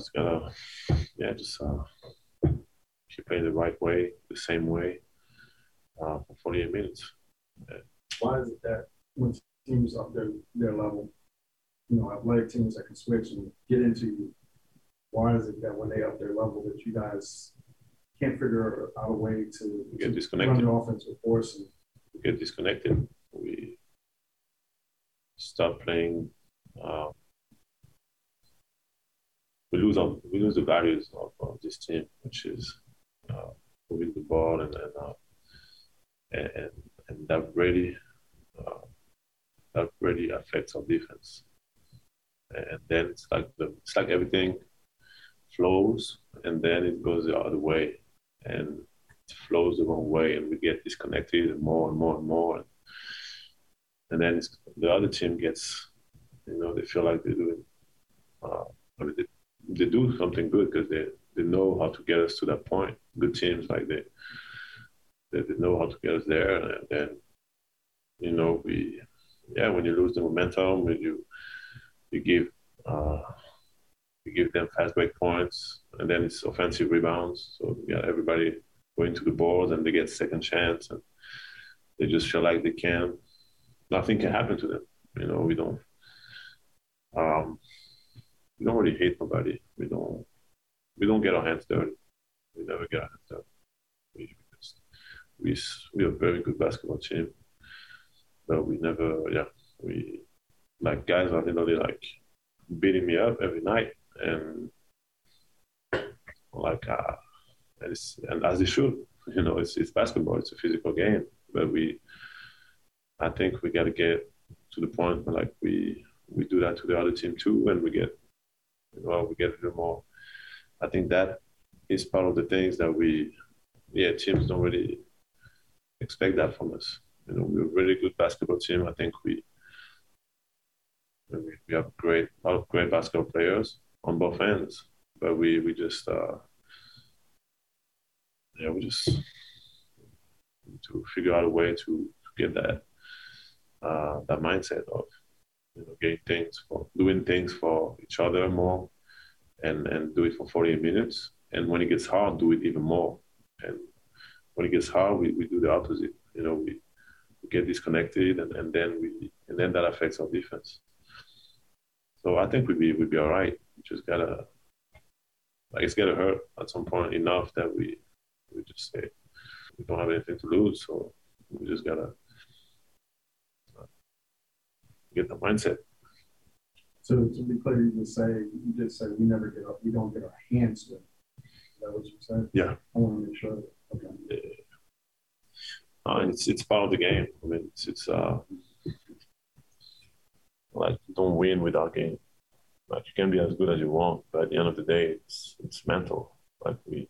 just gotta, yeah, just uh, keep playing the right way, the same way, uh, for 48 minutes. Yeah. Why is it that when teams up their their level, you know, athletic teams that can switch and get into you, why is it that when they up their level that you guys can't figure out a way to get disconnected, run your offensive force and we get disconnected? We start playing. Uh, we lose our, we lose the values of, of this team, which is uh, moving the ball and and, uh, and, and that really uh, that really affects our defense. And then it's like the, it's like everything flows, and then it goes the other way, and it flows the wrong way, and we get disconnected more and more and more. And, and then the other team gets, you know, they feel like they're doing, uh, they, do something good because they, they know how to get us to that point. Good teams like they, they, they know how to get us there, and then, you know, we, yeah, when you lose the momentum, when you you give uh, you give them fast break points, and then it's offensive rebounds. So yeah, everybody going to the boards and they get second chance, and they just feel like they can. Nothing can happen to them. You know, we don't. Um, we don't really hate nobody. We don't. We don't get our hands dirty. We never get our hands dirty. We, just we we are a very good basketball team, but we never. Yeah, we like guys are literally like beating me up every night and like uh, and, and as they should you know it's, it's basketball it's a physical game but we i think we got to get to the point where like we we do that to the other team too and we get know we get a little more. I think that is part of the things that we yeah teams don't really expect that from us. You know we're a really good basketball team. I think we we have great, a lot of great basketball players on both ends, but we we just uh, yeah we just need to figure out a way to, to get that uh, that mindset of you know getting things for doing things for each other more and and do it for 48 minutes. And when it gets hard do it even more. And when it gets hard we, we do the opposite. You know we, we get disconnected and, and then we and then that affects our defense. So I think we'd be we'd be all right. We just gotta like it's gotta hurt at some point enough that we we just say we don't have anything to lose, so we just gotta get the mindset. So to be clear, you just say you just said we never get up, we don't get our hands dirty. Is that what you said? Yeah. I want to make sure. Okay. Yeah. Uh, it's it's part of the game. I mean, it's it's uh, like don't win without game. Like you can be as good as you want, but at the end of the day, it's it's mental. Like we,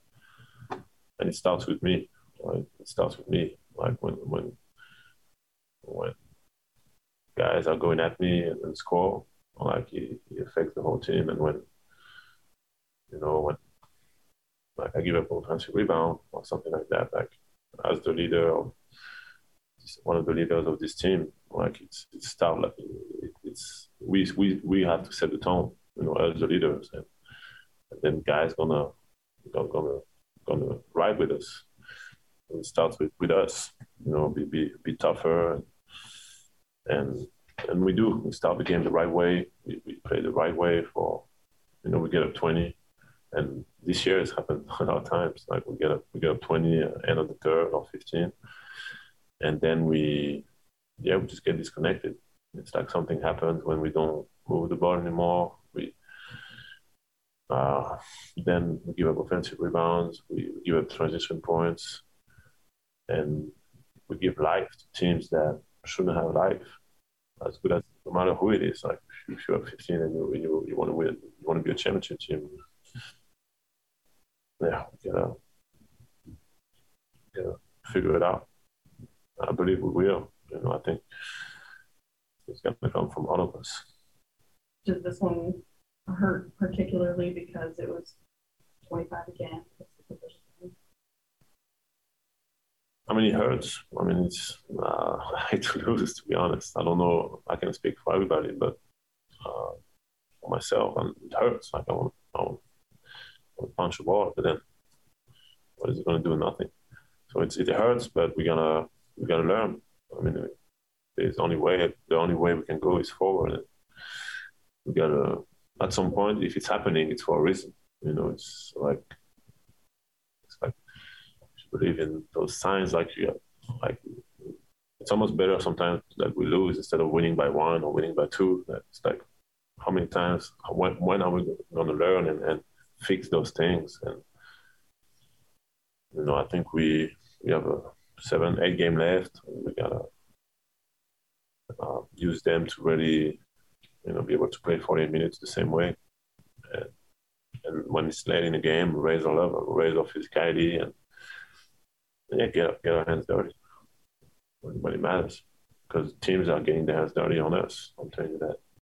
and it starts with me. Like it starts with me. Like when when when guys are going at me and, and score, like it, it affects the whole team. And when you know when like I give up an offensive rebound or something like that, like as the leader of one of the leaders of this team, like it's it's. Like it, it's we we we have to set the tone, you know, as the leaders, and, and then guys gonna gonna gonna ride with us. It starts with, with us, you know, be be be tougher, and and and we do. We start the game the right way. We, we play the right way for, you know, we get up twenty, and this year it's happened a lot of times. Like we get up we get up twenty, end of the third or fifteen, and then we yeah, we just get disconnected. It's like something happens when we don't move the ball anymore. We uh, then we give up offensive rebounds, we give up transition points, and we give life to teams that shouldn't have life. As good as no matter who it is, like if you're 15 and you you, you want to win, you want to be a championship team. Yeah, we gotta, gotta figure it out. I believe we will. You know, I think it's going to come from all of us. Did this one hurt particularly because it was 25 again? I mean, it hurts. I mean, it's uh, I hate to lose, to be honest. I don't know. I can speak for everybody, but uh, for myself, and it hurts. Like I want, I want, to punch the ball, but then what is it going to do? Nothing. So it's, it hurts, but we're gonna we're gonna learn. I mean, there's only way the only way we can go is forward. We gotta at some point, if it's happening, it's for a reason. You know, it's like believe in those signs, like you like it's almost better sometimes that we lose instead of winning by one or winning by two. It's like how many times, when, when are we going to learn and, and fix those things? And you know, I think we we have a seven, eight game left. We gotta uh, use them to really, you know, be able to play 48 minutes the same way. And, and when it's late in the game, raise our level, raise our physicality, and yeah, get get our hands dirty it matters. Because teams are getting their hands dirty on us. I'm telling you that.